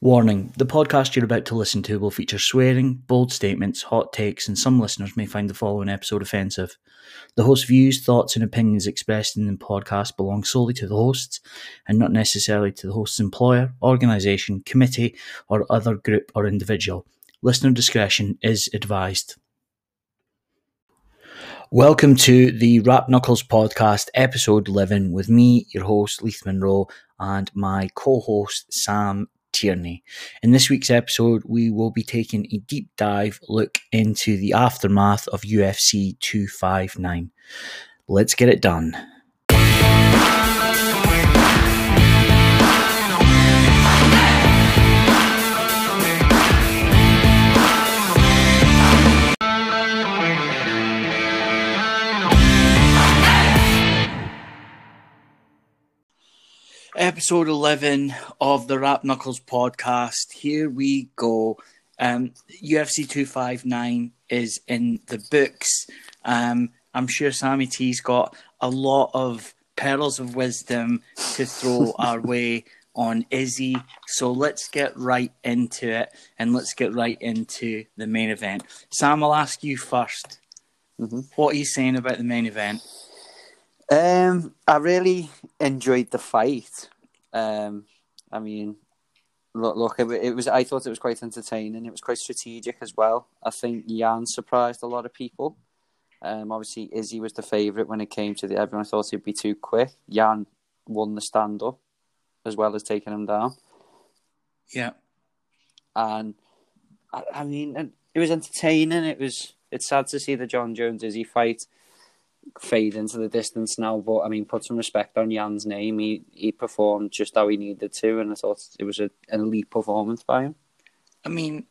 Warning the podcast you're about to listen to will feature swearing, bold statements, hot takes, and some listeners may find the following episode offensive. The host's views, thoughts, and opinions expressed in the podcast belong solely to the hosts and not necessarily to the host's employer, organisation, committee, or other group or individual. Listener discretion is advised. Welcome to the Rap Knuckles podcast, episode 11, with me, your host, Leith Monroe, and my co host, Sam Tierney. In this week's episode, we will be taking a deep dive look into the aftermath of UFC 259. Let's get it done. Episode 11 of the Rap Knuckles podcast. Here we go. Um, UFC 259 is in the books. Um, I'm sure Sammy T's got a lot of pearls of wisdom to throw our way on Izzy. So let's get right into it and let's get right into the main event. Sam, I'll ask you 1st mm-hmm. What are you saying about the main event? Um, I really enjoyed the fight. Um, I mean, look, look, it, it, was. I thought it was quite entertaining. It was quite strategic as well. I think Jan surprised a lot of people. Um, obviously, Izzy was the favourite when it came to the. Everyone thought he'd be too quick. Jan won the stand up, as well as taking him down. Yeah, and I, I mean, it was entertaining. It was. It's sad to see the Jon Jones Izzy fight fade into the distance now. But I mean, put some respect on Jan's name. He he performed just how he needed to, and I thought it was a, an elite performance by him. I mean,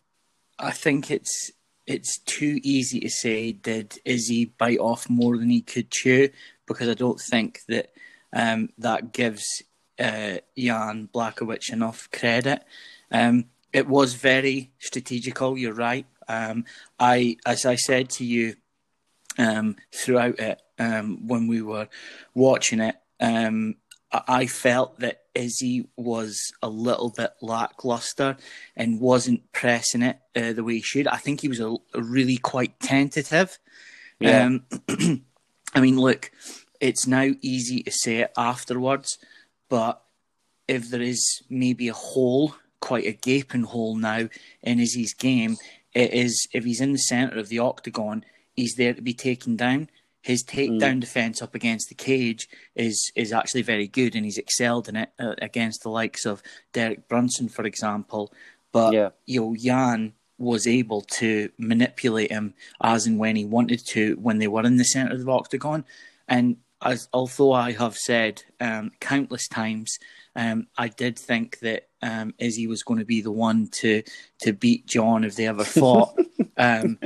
I think it's it's too easy to say did Izzy bite off more than he could chew because I don't think that um, that gives uh, Jan Blachowicz enough credit. Um, it was very strategical. You're right. Um, I, as I said to you um, throughout it, um, when we were watching it. Um, I felt that Izzy was a little bit lackluster and wasn't pressing it uh, the way he should. I think he was a, a really quite tentative. Yeah. Um, I mean, look, it's now easy to say it afterwards, but if there is maybe a hole, quite a gaping hole now in Izzy's game, it is if he's in the centre of the octagon, he's there to be taken down. His takedown mm. defense up against the cage is is actually very good, and he's excelled in it uh, against the likes of Derek Brunson, for example. But yeah. you know, Jan was able to manipulate him as and when he wanted to when they were in the center of the octagon. And as although I have said um, countless times, um, I did think that um, Izzy was going to be the one to to beat Jon if they ever fought. Um,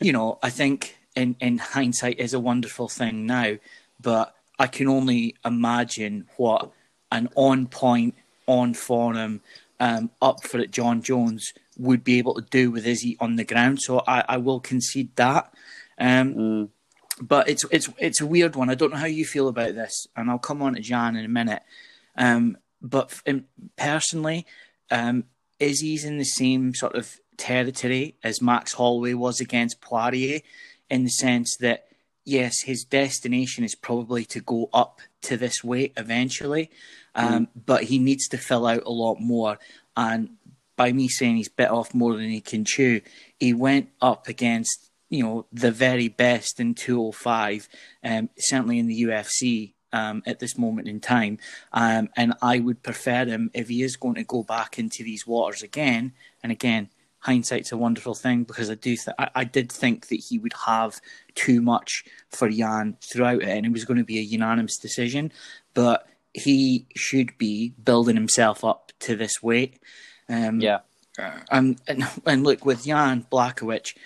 you know, I think in, in hindsight is a wonderful thing now, but I can only imagine what an on point, on forum, um, up for it Jon Jones would be able to do with Izzy on the ground. So I, I will concede that. Um, mm. But it's it's it's a weird one. I don't know how you feel about this, and I'll come on to Jan in a minute. Um, but in, personally, um, Izzy's in the same sort of territory as Max Holloway was against Poirier in the sense that yes, his destination is probably to go up to this weight eventually, um, mm. but he needs to fill out a lot more. And by me saying he's bit off more than he can chew, he went up against you know the very best in 205, um, certainly in the UFC. Um, at this moment in time, um, and I would prefer him if he is going to go back into these waters again. And again, hindsight's a wonderful thing because I do th- I, I, did think that he would have too much for Jan throughout it, and it was going to be a unanimous decision. But he should be building himself up to this weight. Um, yeah. and, and and look with Jan Blachowicz,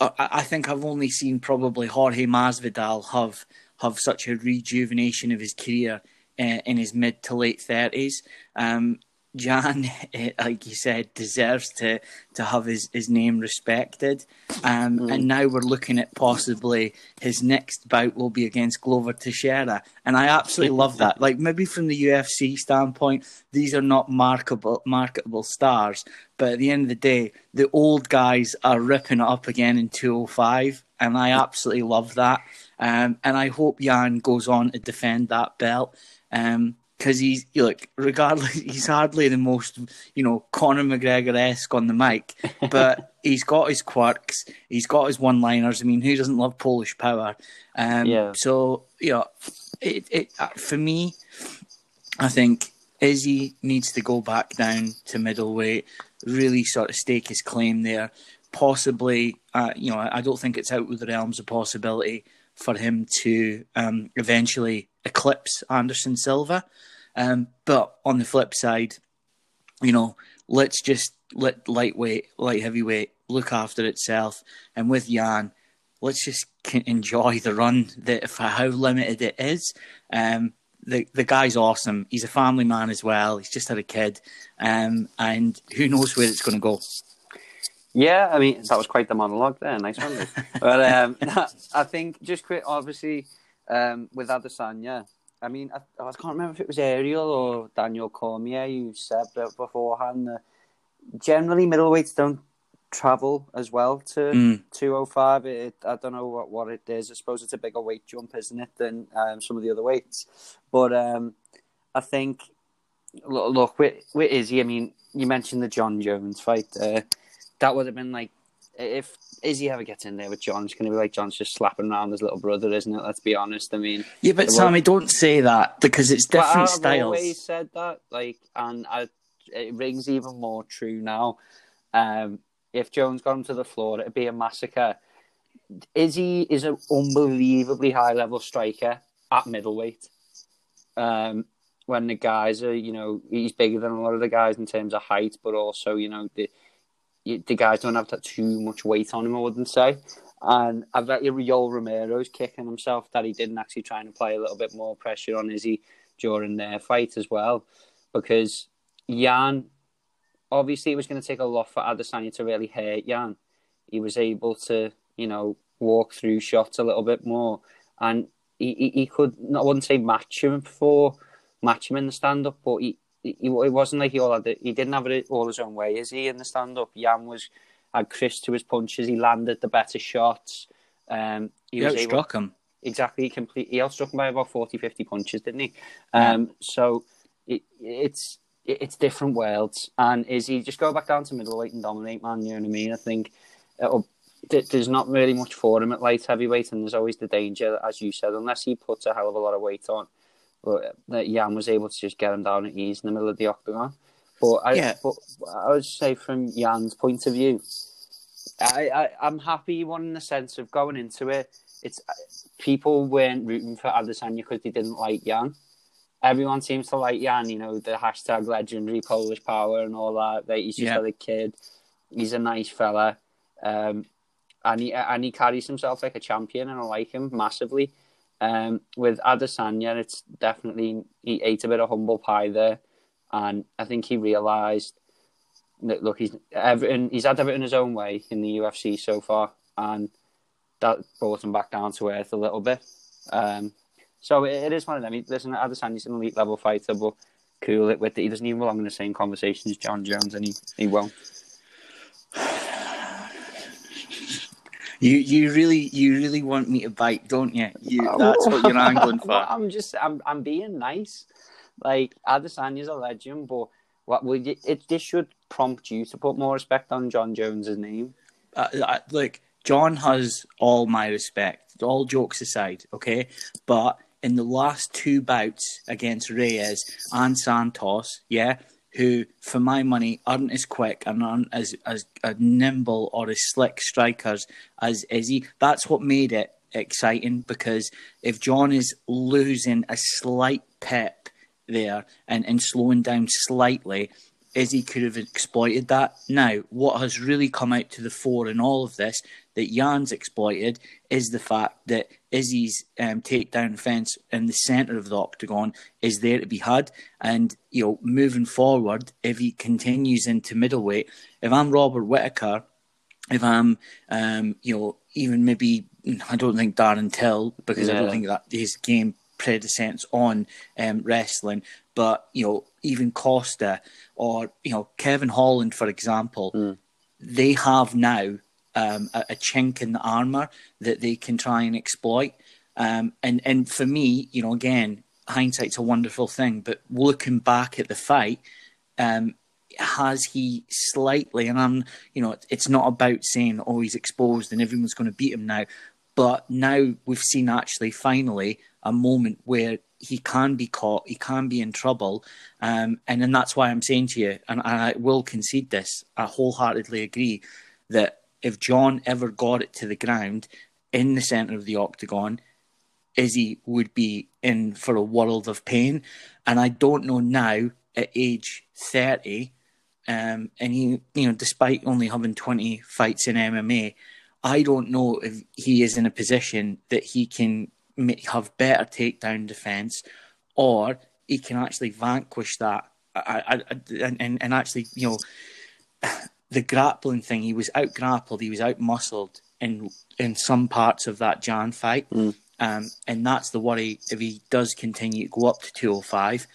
I, I think I've only seen probably Jorge Masvidal have have such a rejuvenation of his career uh, in his mid to late thirties. Um, Jan, eh, like you said, deserves to to have his, his name respected. Um, mm. And now we're looking at possibly his next bout will be against Glover Teixeira, and I absolutely love that. Like maybe from the UFC standpoint, these are not markable marketable stars, but at the end of the day, the old guys are ripping it up again in 205, and I absolutely love that. Um, and I hope Jan goes on to defend that belt. Um, because he's look, regardless, he's hardly the most you know Conor McGregor esque on the mic, but he's got his quirks, he's got his one liners. I mean, who doesn't love Polish power? Um, yeah. So you know, it, it uh, for me, I think Izzy needs to go back down to middleweight, really sort of stake his claim there. Possibly, uh, you know, I don't think it's out of the realms of possibility for him to um, eventually eclipse Anderson Silva. Um, but on the flip side, you know, let's just let lightweight, light heavyweight look after itself. And with Jan, let's just enjoy the run that for how limited it is. Um, the the guy's awesome. He's a family man as well. He's just had a kid, um, and who knows where it's going to go. Yeah, I mean that was quite the monologue there. Nice one. but um, I think just quick, obviously, um, with Adesanya, I mean, I, I, can't remember if it was Ariel or Daniel Cormier who said beforehand that generally middleweights don't travel as well to mm. 205. It, I don't know what, what it is. I suppose it's a bigger weight jump, isn't it, than um, some of the other weights. But um, I think, look, look with, with Izzy, I mean, you mentioned the Jon Jones fight. Uh, that would have been like if Izzy ever getting there with Jon, it's going to be like Jon's just slapping around his little brother, isn't it? Let's be honest. I mean, yeah, but Sammy, don't say that because it's different styles. I've always said that, like, and I, it rings even more true now. Um, if Jones got him to the floor, it'd be a massacre. Izzy is an unbelievably high level striker at middleweight. Um, when the guys are, you know, he's bigger than a lot of the guys in terms of height, but also, you know, the the guys don't have that too much weight on him, I wouldn't say. And I bet you Yoel Romero's kicking himself that he didn't actually try and apply a little bit more pressure on Izzy during their fight as well. Because Jan, obviously, it was going to take a lot for Adesanya to really hurt Jan. He was able to, you know, walk through shots a little bit more. And he, he, he could, I wouldn't say match him before, match him in the stand up, but he, he, it wasn't like he all had it. He didn't have it all his own way, is he? In the stand up, Jan was had Chris to his punches. He landed the better shots. Um, he, he was able, him exactly. He complete. He outstruck him by about 40, 50 punches, didn't he? Um, yeah. So it, it's it, it's different worlds. And is he just go back down to middleweight and dominate, man? You know what I mean? I think there's not really much for him at light heavyweight, and there's always the danger, as you said, unless he puts a hell of a lot of weight on but that Jan was able to just get him down at ease in the middle of the octagon. But I, yeah. but I would say from Jan's point of view, I, I I'm happy one in the sense of going into it. It's people weren't rooting for Adesanya because they didn't like Jan. Everyone seems to like Jan. You know the hashtag legendary Polish power and all that. That he's just yeah. a kid. He's a nice fella, um, and he and he carries himself like a champion, and I like him massively. Um, with Adesanya, it's definitely he ate a bit of humble pie there, and I think he realised that look, he's everything, he's had everything his own way in the UFC so far, and that brought him back down to earth a little bit. Um, so it, it is one of them. He, listen, Adesanya's an elite level fighter, but cool it with it. He doesn't even belong in the same conversation as Jon Jones, and he, he won't. You you really you really want me to bite, don't you? You oh. that's what you're angling for. I'm just I'm I'm being nice. Like Adesanya's a legend, but what would you, it? This should prompt you to put more respect on Jon Jones's name. Uh, uh, look, Jon has all my respect. All jokes aside, okay, but in the last two bouts against Reyes and Santos, yeah, who, for my money, aren't as quick and aren't as, as, as nimble or as slick strikers as Izzy. That's what made it exciting because if Jon is losing a slight pep there and, and slowing down slightly, Izzy could have exploited that. Now, what has really come out to the fore in all of this that Jan's exploited is the fact that Izzy's um, takedown fence in the center of the octagon is there to be had. And, you know, moving forward, if he continues into middleweight, if I'm Robert Whitaker, if I'm, um, you know, even maybe, I don't think Darren Till, because yeah. I don't think that his game predecessors on um, wrestling, but, you know, even Costa or, you know, Kevin Holland, for example, mm. they have now um, a, a, chink in the armor that they can try and exploit. Um, and and for me, you know, again, hindsight's a wonderful thing, but looking back at the fight, um, has he slightly? And I'm, you know, it's not about saying oh he's exposed and everyone's going to beat him now, but now we've seen actually finally a moment where he can be caught, he can be in trouble, um, and then that's why I'm saying to you, and, and I will concede this, I wholeheartedly agree that if Jon ever got it to the ground in the centre of the octagon, Izzy would be in for a world of pain. And I don't know now at age 30, um, and he, you know, despite only having 20 fights in MMA, I don't know if he is in a position that he can have better takedown defense or he can actually vanquish that I, I, and, and actually, you know, the grappling thing, he was out grappled, he was out muscled in in some parts of that Jan fight. Mm. Um, and that's the worry if he does continue to go up to 205.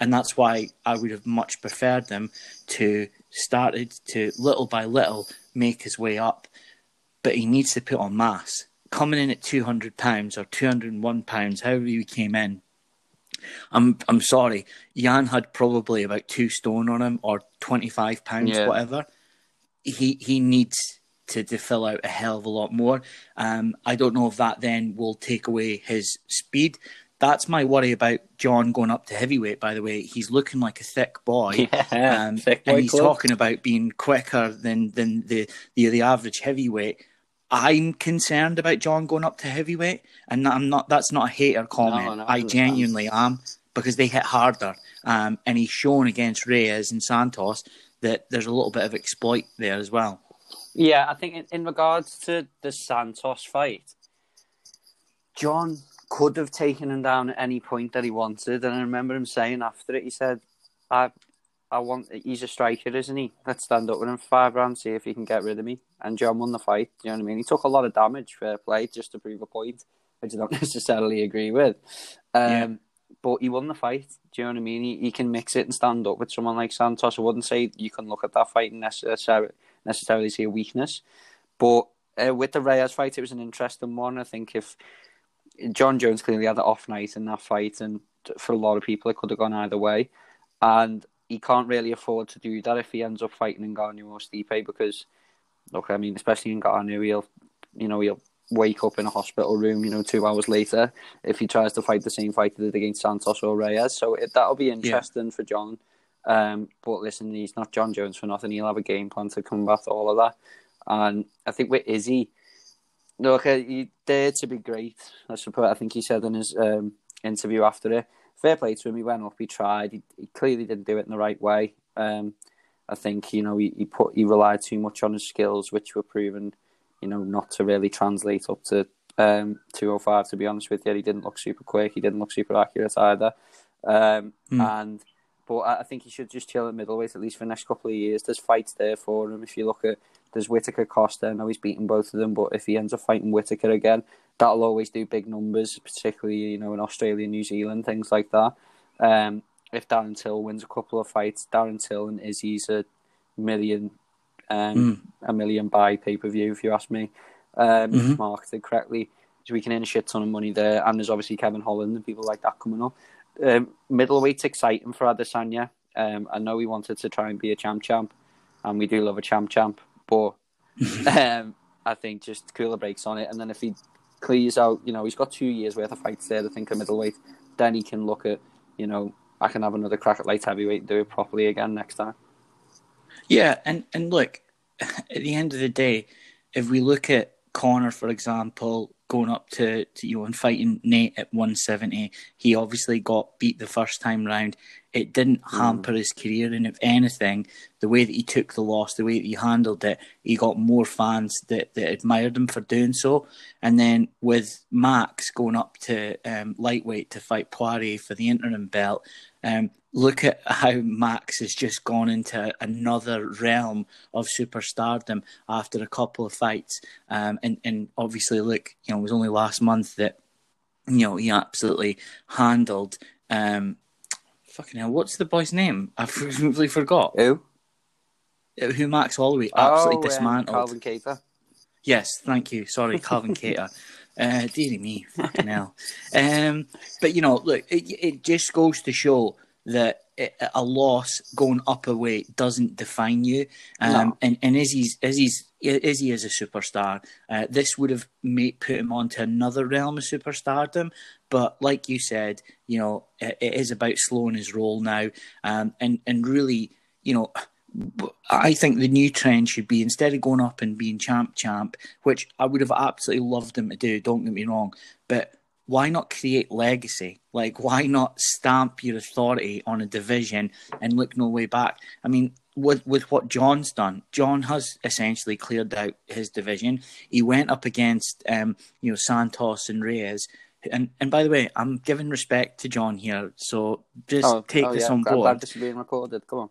And that's why I would have much preferred them to started to little by little make his way up. But he needs to put on mass. Coming in at 200 pounds or 201 pounds, however he came in, I'm I'm sorry. Jan had probably about two stone on him or 25 pounds, yeah. whatever he he needs to, to fill out a hell of a lot more. Um, I don't know if that then will take away his speed. That's my worry about Jon going up to heavyweight. By the way, he's looking like a thick boy, yeah, um, thick boy and he's club. talking about being quicker than than the, the the average heavyweight. I'm concerned about Jon going up to heavyweight, and I'm not. That's not a hater comment. No, no, I genuinely am because they hit harder, um, and he's shown against Reyes and Santos that there's a little bit of exploit there as well. Yeah, I think in, in regards to the Santos fight, Jon could have taken him down at any point that he wanted, and I remember him saying after it, he said, "I, I want. He's a striker, isn't he? Let's stand up with him for five rounds, see if he can get rid of me." And Jon won the fight. You know what I mean? He took a lot of damage, fair play, just to prove a point, which I don't necessarily agree with. Um, yeah but he won the fight. Do you know what I mean? He, he can mix it and stand up with someone like Santos. I wouldn't say you can look at that fight and necessarily, necessarily see a weakness. But uh, with the Reyes fight, it was an interesting one. I think if Jon Jones clearly had an off night in that fight, and for a lot of people, it could have gone either way. And he can't really afford to do that if he ends up fighting Ngannou or Stipe because, look, I mean, especially in Ngannou, he'll, you know, he'll wake up in a hospital room, you know, two hours later if he tries to fight the same fight he did against Santos or Reyes. So it, that'll be interesting yeah. for Jon. Um, but listen, he's not Jon Jones for nothing. He'll have a game plan to combat all of that. And I think with Izzy, look, uh, he dared to be great. I suppose I think he said in his um, interview after it. Fair play to him. He went up. He tried. He, he clearly didn't do it in the right way. Um, I think you know he, he put he relied too much on his skills, which were proven you know, not to really translate up to um, 205, to be honest with you. He didn't look super quick. He didn't look super accurate either. Um, mm. And But I think he should just chill at middleweight, at least for the next couple of years. There's fights there for him. If you look at, there's Whitaker Costa. I know he's beaten both of them, but if he ends up fighting Whitaker again, that'll always do big numbers, particularly, you know, in Australia, New Zealand, things like that. Um, if Darren Till wins a couple of fights, Darren Till and Izzy's a million um, mm. a million buy pay per view, if you ask me, um, mm-hmm. marketed correctly. So we can earn a shit ton of money there. And there's obviously Kevin Holland and people like that coming up. Um, middleweight's exciting for Adesanya. Um, I know he wanted to try and be a champ champ, and we do love a champ champ, but um, I think just cooler breaks on it. And then if he clears out, you know, he's got two years worth of fights there, I think, at middleweight, then he can look at, you know, I can have another crack at light heavyweight and do it properly again next time. Yeah, and and look, at the end of the day, if we look at Conor, for example, going up to, to you know and fighting Nate at 170. He obviously got beat the first time round. It didn't Mm. hamper his career, and if anything, the way that he took the loss, the way that he handled it, he got more fans that, that admired him for doing so. And then with Max going up to um, lightweight to fight Poirier for the interim belt, um, look at how Max has just gone into another realm of superstardom after a couple of fights. Um, and, and obviously, look, you know, it was only last month that, you know, he absolutely handled. Um, fucking hell, what's the boy's name? I completely forgot. Who? Who Max Holloway absolutely oh, um, dismantled. Calvin Kattar. Yes, thank you. Sorry, Calvin Kattar. Uh, dearie me, fucking hell. Um, but you know, look, it, it just goes to show that a loss going up a weight doesn't define you. Um, No. And and Izzy's Izzy's Izzy is a superstar. Uh, this would have made put him onto another realm of superstardom. But like you said, you know, it, it is about slowing his roll now, um, and and really, you know. I think the new trend should be instead of going up and being champ champ, which I would have absolutely loved him to do, don't get me wrong, but why not create legacy? Like, why not stamp your authority on a division and look no way back? I mean, with with what Jon's done, Jon has essentially cleared out his division. He went up against, um, you know, Santos and Reyes. And and by the way, I'm giving respect to Jon here, so just Oh, take oh, this yeah. on I'm glad this is being recorded. Come on.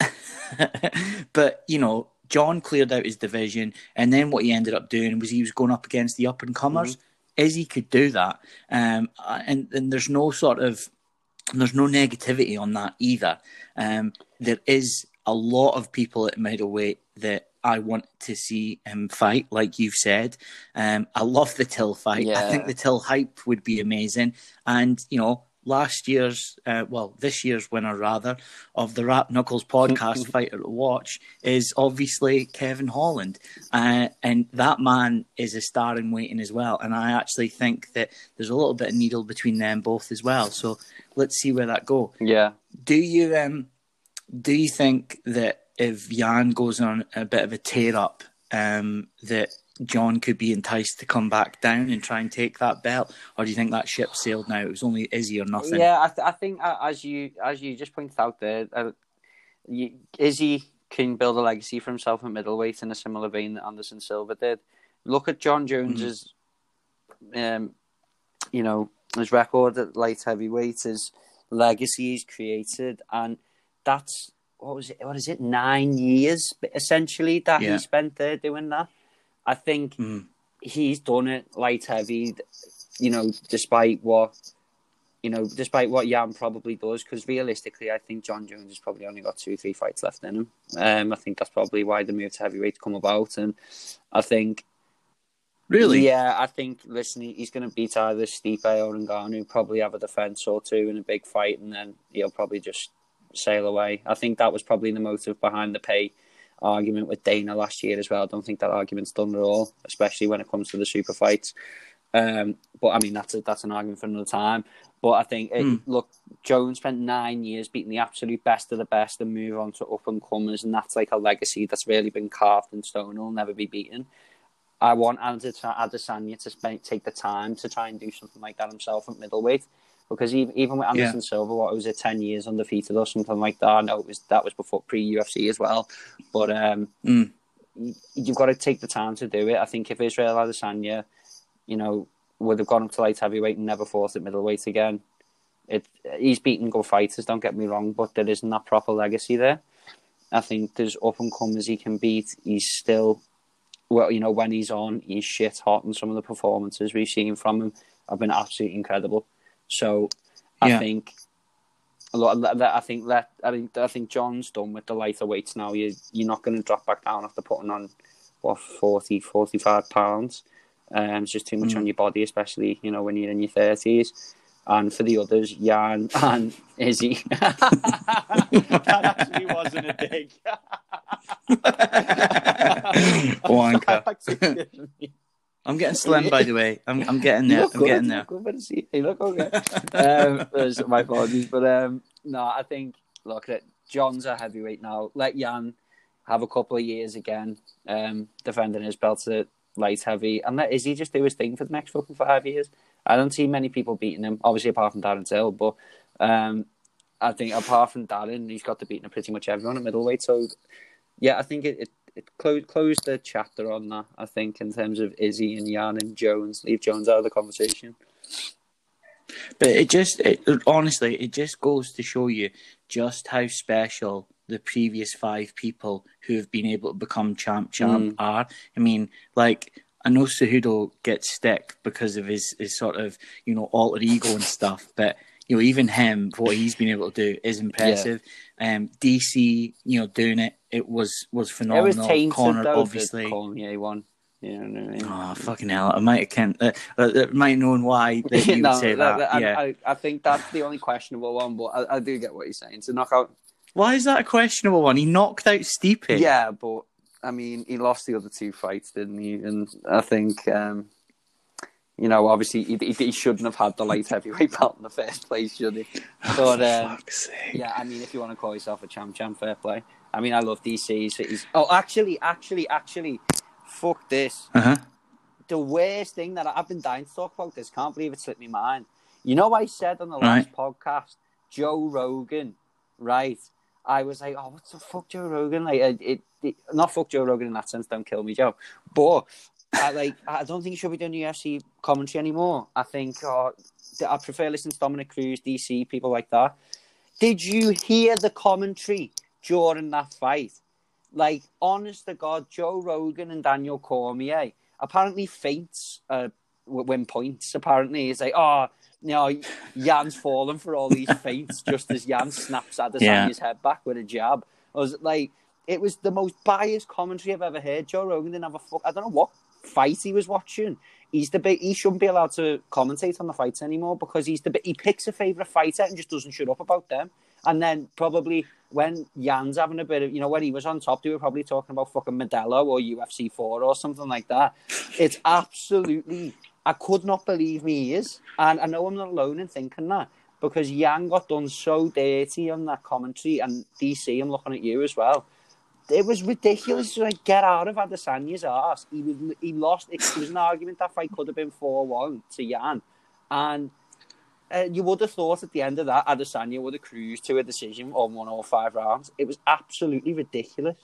but you know, Jon cleared out his division, and then what he ended up doing was he was going up against the up and comers. Izzy could do that, um, and and there's no sort of there's no negativity on that either. Um, there is a lot of people at middleweight that I want to see him fight, like you've said. Um, I love the Till fight. I think the Till hype would be amazing, and you know. Last year's, uh, well, this year's winner rather of the Rap Knuckles podcast fighter to watch is obviously Kevin Holland, uh, and that man is a star in waiting as well. And I actually think that there's a little bit of needle between them both as well. So let's see where that go. Yeah. Do you um do you think that if Jan goes on a bit of a tear up, um, that Jon could be enticed to come back down and try and take that belt, or do you think that ship sailed now? It was only Izzy or nothing. Yeah, I, th- I think uh, as you as you just pointed out there, uh, you, Izzy can build a legacy for himself at middleweight in a similar vein that Anderson Silva did. Look at Jon Jones's, um, you know, his record at light heavyweight, his legacy he's created, and that's what was it? What is it? Nine years essentially that Yeah. he spent there doing that. I think Mm. he's done it light heavy, you know, despite what you know, despite what Jan probably does, because realistically, I think Jon Jones has probably only got two, three fights left in him. Um, I think that's probably why the move to heavyweight come about, and I think, Really? yeah, I think listen, he's going to beat either Stipe or Ngannou, probably have a defense or two in a big fight, and then he'll probably just sail away. I think that was probably the motive behind the pay argument with Dana last year as well. I don't think that argument's done at all, especially when it comes to the super fights. Um, but I mean, that's a, that's an argument for another time. But I think, it, Hmm. look, Jones spent nine years beating the absolute best of the best and move on to up and comers, and that's like a legacy that's really been carved in stone. It'll never be beaten. I want Ade- Adesanya to spend, take the time to try and do something like that himself at middleweight. Because even, even with Anderson Silva, what was it, ten years undefeated or something like that? I know it was that was before pre UFC as well, but um, Mm. you've got to take the time to do it. I think if Israel Adesanya, you know, would have gone up to light heavyweight and never fought at middleweight again, it he's beaten good fighters. Don't get me wrong, but there isn't that proper legacy there. I think there's up and comers he can beat. He's still, well, you know, when he's on, he's shit hot, and some of the performances we've seen from him have been absolutely incredible. So, I Yeah. think a lot. Of that, I think that I think I think Jon's done with the lighter weights now. You you're not going to drop back down after putting on what 40, 45 pounds. Um, it's just too much Mm. on your body, especially you know when you're in your thirties. And for the others, Jan and Izzy. that actually wasn't a dig. Wanker. I'm getting slim, by the way. I'm, I'm getting there. I'm getting there. Good to see you. Look okay. um, my apologies, but um, no, I think look at Jon's a heavyweight now. Let Jan have a couple of years again, um, defending his belt at light heavy, and let Izzy just do his thing for the next fucking five years. I don't see many people beating him, obviously apart from Darren Till, but um, I think apart from Darren, he's got to beat pretty much everyone at middleweight. So yeah, I think it, it, it closed closed the chapter on that. I think in terms of Izzy and Jan and Jones, leave Jones out of the conversation. But it just, it, honestly, it just goes to show you just how special the previous five people who have been able to become champ champ Mm. are. I mean, like I know Cejudo gets stick because of his, his sort of you know alter ego and stuff, but you know even him what he's been able to do is impressive. Um, DC, you know, doing it, it was was It phenomenal. was tainted Conor, obviously. Cormier one. You know I mean? Oh fucking hell! I might have can, uh, uh, might have known why that you no, would say that- that. I, yeah. I, I think that's the only questionable one, but I, I do get what you're saying. To knock out, Why is that a questionable one? He knocked out Stipe. yeah, but I mean, he lost the other two fights, didn't he? And I think, um, you know, obviously he, he, shouldn't have had the light heavyweight belt in the first place, should he? But um, Fuck's sake. yeah, I mean, if you want to call yourself a champ, champ, fair play. I mean, I love DC. He's, he's... Oh, actually, actually, actually, fuck this. Uh-huh. the worst thing that I- I've been dying to talk about this. Can't believe it slipped my mind. You know, I said on the last podcast, Joe Rogan, right? I was like, oh, what's the fuck, Joe Rogan? Like, it, it not fuck Joe Rogan in that sense. Don't kill me, Joe. But I like, I don't think he should be doing UFC commentary anymore. I think uh, I prefer listening to Dominick Cruz, DC, people like that. Did you hear the commentary during that fight? Like, honest to God, Joe Rogan and Daniel Cormier apparently feints uh, win points. Apparently, he's like, oh, you know, Jan's fallen for all these feints just as Jan snaps Adesanya's head back with a jab. I was like, it was the most biased commentary I've ever heard. Joe Rogan didn't have a fuck. I don't know what fight he was watching. He's the bit. He shouldn't be allowed to commentate on the fights anymore because he's the bit. He picks a favorite fighter and just doesn't shut up about them. And then probably when Jan's having a bit of, you know, when he was on top, they were probably talking about fucking Modelo or UFC 4 or something like that. It's absolutely, I could not believe me is. And I know I'm not alone in thinking that because Jan got done so dirty on that commentary and DC, I'm looking at you as well. It was ridiculous to like get out of Adesanya's ass. He was he lost. It was an argument that fight could have been four one to Jan, and uh, you would have thought at the end of that Adesanya would have cruised to a decision on one or five rounds. It was absolutely ridiculous.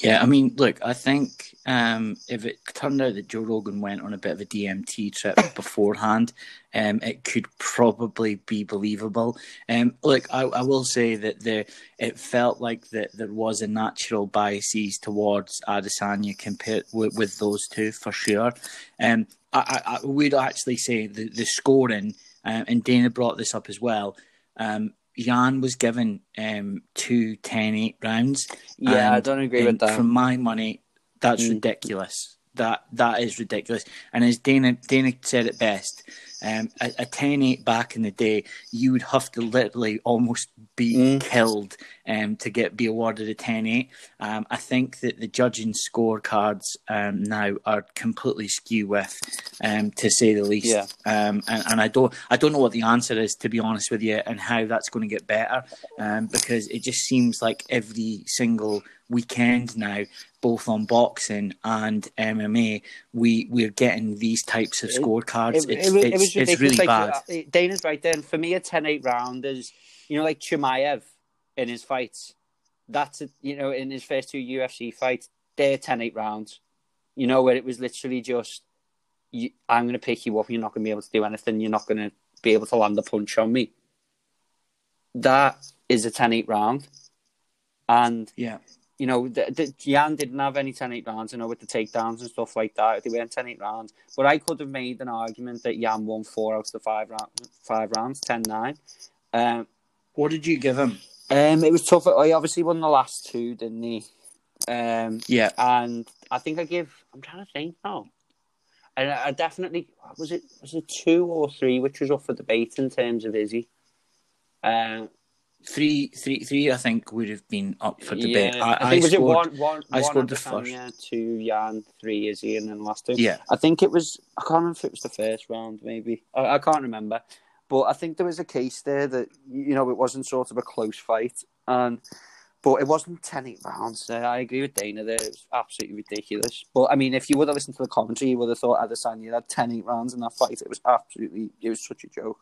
Yeah, I mean, look, I think um, if it turned out that Joe Rogan went on a bit of a DMT trip beforehand, um, it could probably be believable. Um, look, I, I will say that there, it felt like that there was a natural biases towards Adesanya compared with, with those two for sure. Um, I, I, I would actually say the, the scoring, um, and Dana brought this up as well. Um, Jan was given um, two 10-8 rounds. Yeah, I don't agree with that. For my money, that's Mm. ridiculous. That that is ridiculous. And as Dana Dana said it best, um, a, a 10-8 back in the day, you would have to literally almost be Mm. killed um, to get be awarded a 10-8. Um, I think that the judging scorecards um, now are completely skew with, um, to say the least. Yeah. Um, and, and I don't I don't know what the answer is to be honest with you, and how that's going to get better, um, because it just seems like every single weekend now, both on boxing and MMA, we we're getting these types of scorecards. It, it's it it's, it was it's really like, bad. uh, Dana's right there. For me, a 10-8 round is, you know, like Chimaev in his fights. That's, a, you know, in his first two UFC fights, they're 10-8 rounds. You know, where it was literally just, you, I'm going to pick you up. You're not going to be able to do anything. You're not going to be able to land a punch on me. That is a 10-8 round. And Yeah. You know, the, the, Jan didn't have any 10 8 rounds, you know, with the takedowns and stuff like that. They weren't 10 8 rounds. But I could have made an argument that Jan won four out of the five, round, five rounds, 10 9. Um, What did you give him? um, it was tough. He obviously won the last two, didn't he? Um, Yeah. and I think I give, I'm trying to think now. And I, I definitely, was it was it two or three, which was up for debate in terms of Izzy? Um, Three, three, three. I think would have been up for debate. Yeah, I, I, think was scored, it one, one, I one scored the Adesanya, two Jan, three Izzy, and then the last two. Yeah, I think it was. I can't remember if it was the first round, maybe. I, I can't remember, but I think there was a case there that you know it wasn't sort of a close fight, and But it wasn't 10 8 rounds. Uh, I agree with Dana there. It was absolutely ridiculous. But I mean, if you would have listened to the commentary, you would have thought Adesanya had 10 8 rounds in that fight. It was absolutely, it was such a joke.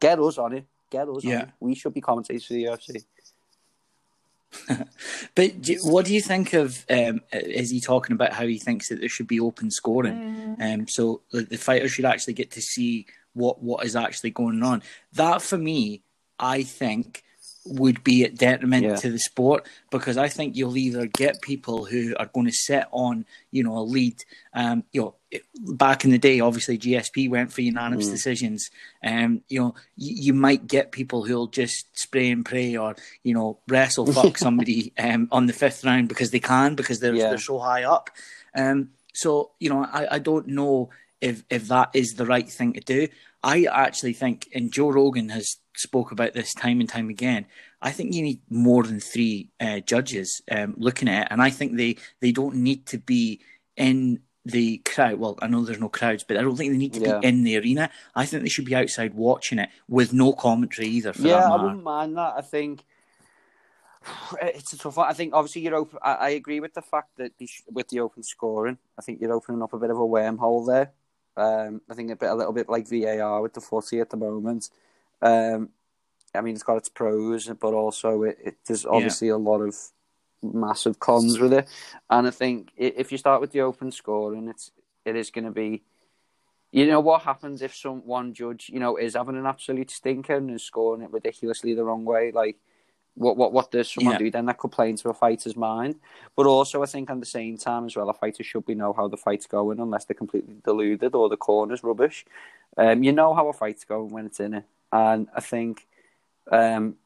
Get us on it. Get us Yeah. on. We should be commentators for the UFC. But do, what do you think of? Um, is he talking about how he thinks that there should be open scoring? Um, so the, the fighter should actually get to see what what is actually going on. That for me, I think would be at detriment Yeah. to the sport because I think you'll either get people who are going to sit on you know a lead. Um, you know, back in the day, obviously GSP went for unanimous decisions. Um, you know, you, you might get people who'll just spray and pray or you know wrestle fuck somebody um, on the fifth round because they can because they're Yeah. they're so high up. Um, so you know, I, I don't know if if that is the right thing to do. I actually think, and Joe Rogan has spoke about this time and time again. I think you need more than three uh, judges um, looking at it, and I think they they don't need to be in the crowd. Well, I know there's no crowds, but I don't think they need to Yeah. be in the arena. I think they should be outside watching it with no commentary either. Yeah, I wouldn't mind that. I think it's a tough one. I think obviously you're open. I, I agree with the fact that the, with the open scoring, I think you're opening up a bit of a wormhole there. Um, I think a bit, a little bit like VAR with the footy at the moment. Um, I mean, it's got its pros, but also it, it there's obviously a lot of massive cons with it. And I think if you start with the open scoring, it's it is going to be. You know what happens if some one judge, you know, is having an absolute stinker and is scoring it ridiculously the wrong way? Like, what what what does someone Yeah. do then? That could play into a fighter's mind. But also, I think at the same time as well, a fighter should be know how the fight's going, unless they're completely deluded or the corner's rubbish. Um, you know how a fight's going when it's in it, and I think, um,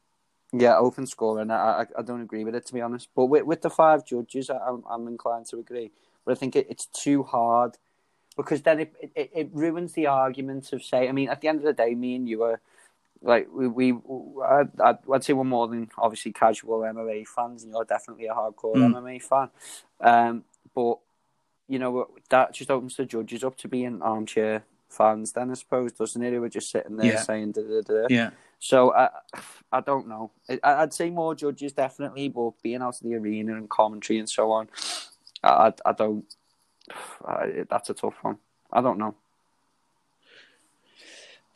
yeah, open scoring. I, I I don't agree with it to be honest. But with with the five judges, I, I'm I'm inclined to agree. But I think it, it's too hard because then it, it it ruins the argument of say. I mean, at the end of the day, me and you are like we we I'd, I'd, I'd say we're more than obviously casual MMA fans, and you're definitely a hardcore Mm. MMA fan. Um, but you know that just opens the judges up to being armchair fans. Then I suppose doesn't it? Who are just sitting there Yeah. saying da da da. Yeah. So I, I don't know. I, I'd say more judges definitely, but being out of the arena and commentary and so on, I, I, don't. I, that's a tough one. I don't know.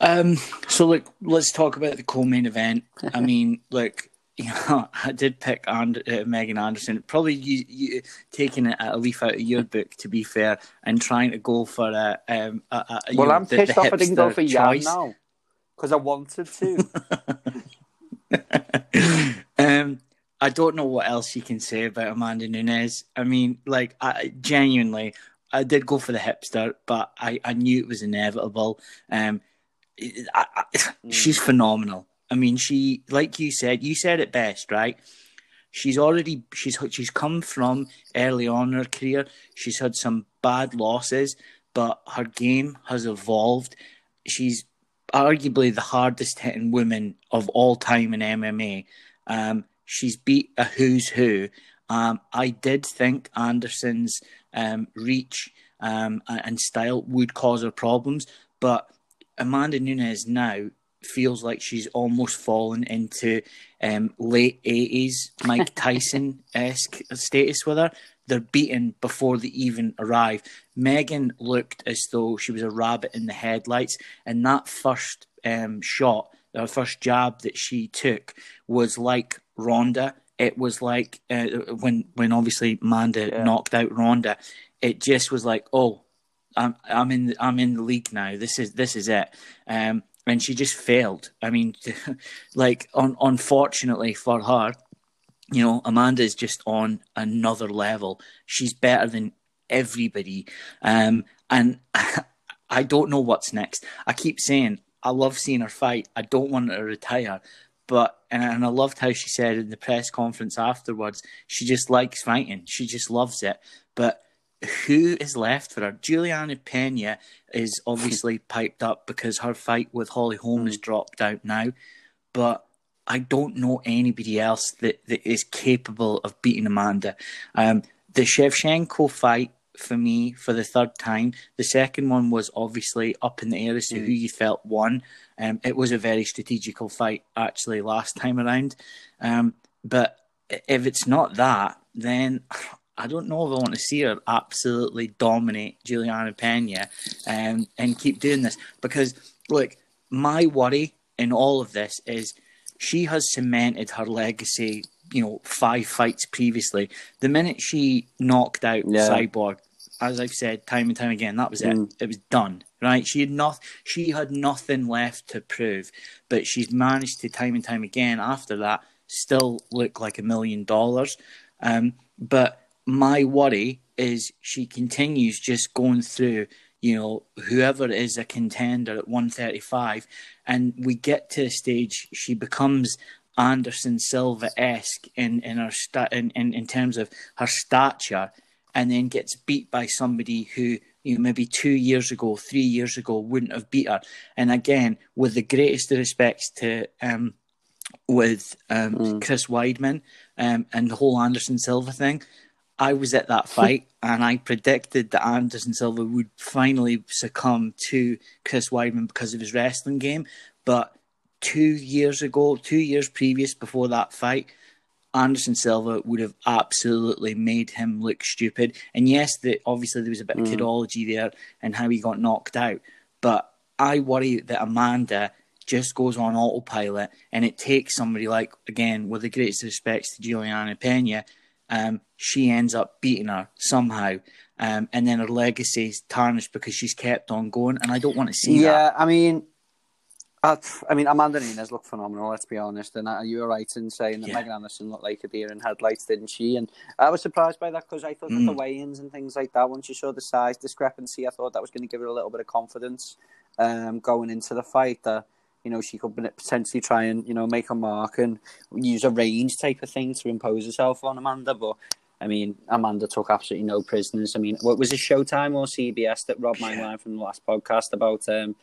Um, so look, let's talk about the co-main event. I mean, look, you know, I did pick and, uh, Megan Anderson. Probably you, you taking a, a leaf out of your book, to be fair, and trying to go for a. Um, a, a you Well, know, I'm the- pissed the off I didn't go for choice. now because I wanted to. um, I don't know what else you can say about Amanda Nunes. I mean, like, I genuinely, I did go for the hipster, but I, I knew it was inevitable. Um, I, I, she's phenomenal. I mean, she, like you said, you said it best, right? She's already she's she's come from early on in her career. She's had some bad losses, but her game has evolved. She's arguably the hardest hitting woman of all time in MMA. Um, she's beat a who's who. Um, I did think Anderson's um, reach um, and and style would cause her problems, but Amanda Nunes now feels like she's almost fallen into um, late 80s Mike Tyson esque status with her. They're beaten before they even arrive. Megan looked as though she was a rabbit in the headlights, and that first um, shot, the first jab that she took, was like Ronda. It was like uh, when when obviously Manda Yeah. knocked out Ronda. It just was like, oh, I'm I'm in the, I'm in the league now. This is this is it. Um, and she just failed. I mean, like un, unfortunately for her, you know, Amanda is just on another level. She's better than everybody. Um, and I don't know what's next. I keep saying I love seeing her fight. I don't want her to retire. But and, and I loved how she said in the press conference afterwards, she just likes fighting. She just loves it. But who is left for her? Julianna Peña is obviously piped up because her fight with Holly Holm has dropped out now. But I don't know anybody else that, that is capable of beating Amanda. Um, the Shevchenko fight for me for the third time. The second one was obviously up in the air as to who you felt won. Um, it was a very strategical fight actually last time around. Um, but if it's not that, then I don't know if I want to see her absolutely dominate Julianna Peña um, and keep doing this because, look, my worry in all of this is she has cemented her legacy. You know, five fights previously. The minute she knocked out Yeah. Cyborg, as I've said time and time again, that was it. Mm. It was done. Right? She had not. She had nothing left to prove, but she's managed to time and time again after that still look like a million dollars. Um, but my worry is she continues just going through, you know, whoever is a contender at 135, and we get to a stage she becomes Anderson Silva esque in in her sta- in, in in terms of her stature, and then gets beat by somebody who. You know, maybe two years ago, three years ago, wouldn't have beat her. And again, with the greatest of respects to um, with um, Mm. Chris Weidman um, and the whole Anderson Silva thing. I was at that fight and I predicted that Anderson Silva would finally succumb to Chris Weidman because of his wrestling game. But two years ago, two years previous before that fight, Anderson Silva would have absolutely made him look stupid. And yes, the, obviously there was a bit of Mm. kidology there and how he got knocked out. But I worry that Amanda just goes on autopilot and it takes somebody like, again, with the greatest respects to Julianna Peña, um, she ends up beating her somehow. Um, and then her legacy is tarnished because she's kept on going. And I don't want to see yeah, that. I mean, I, I mean, Amanda Nunes looked phenomenal. Let's be honest, and you were right in saying that Yeah. Megan Anderson looked like a deer in headlights, didn't she? And I was surprised by that because I thought that the Mm. weigh-ins and things like that. Once you saw the size discrepancy, I thought that was going to give her a little bit of confidence um, going into the fight. That you know she could potentially try and you know make a mark and use a range type of thing to impose herself on Amanda, but. I mean, Amanda took absolutely no prisoners. I mean, what was it Showtime or CBS that robbed my line from the last podcast about, um,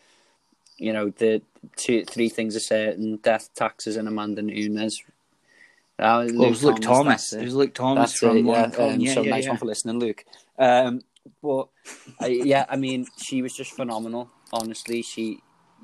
you know, the two, three things are certain: death, taxes, and Amanda Nunes. Uh, Well, it was Luke Thomas. that's It it. was Luke Thomas That's from it, yeah. Um, Yeah, so yeah, nice yeah. one for listening, Luke. Um, but I, yeah, I mean, she was just phenomenal. Honestly, she.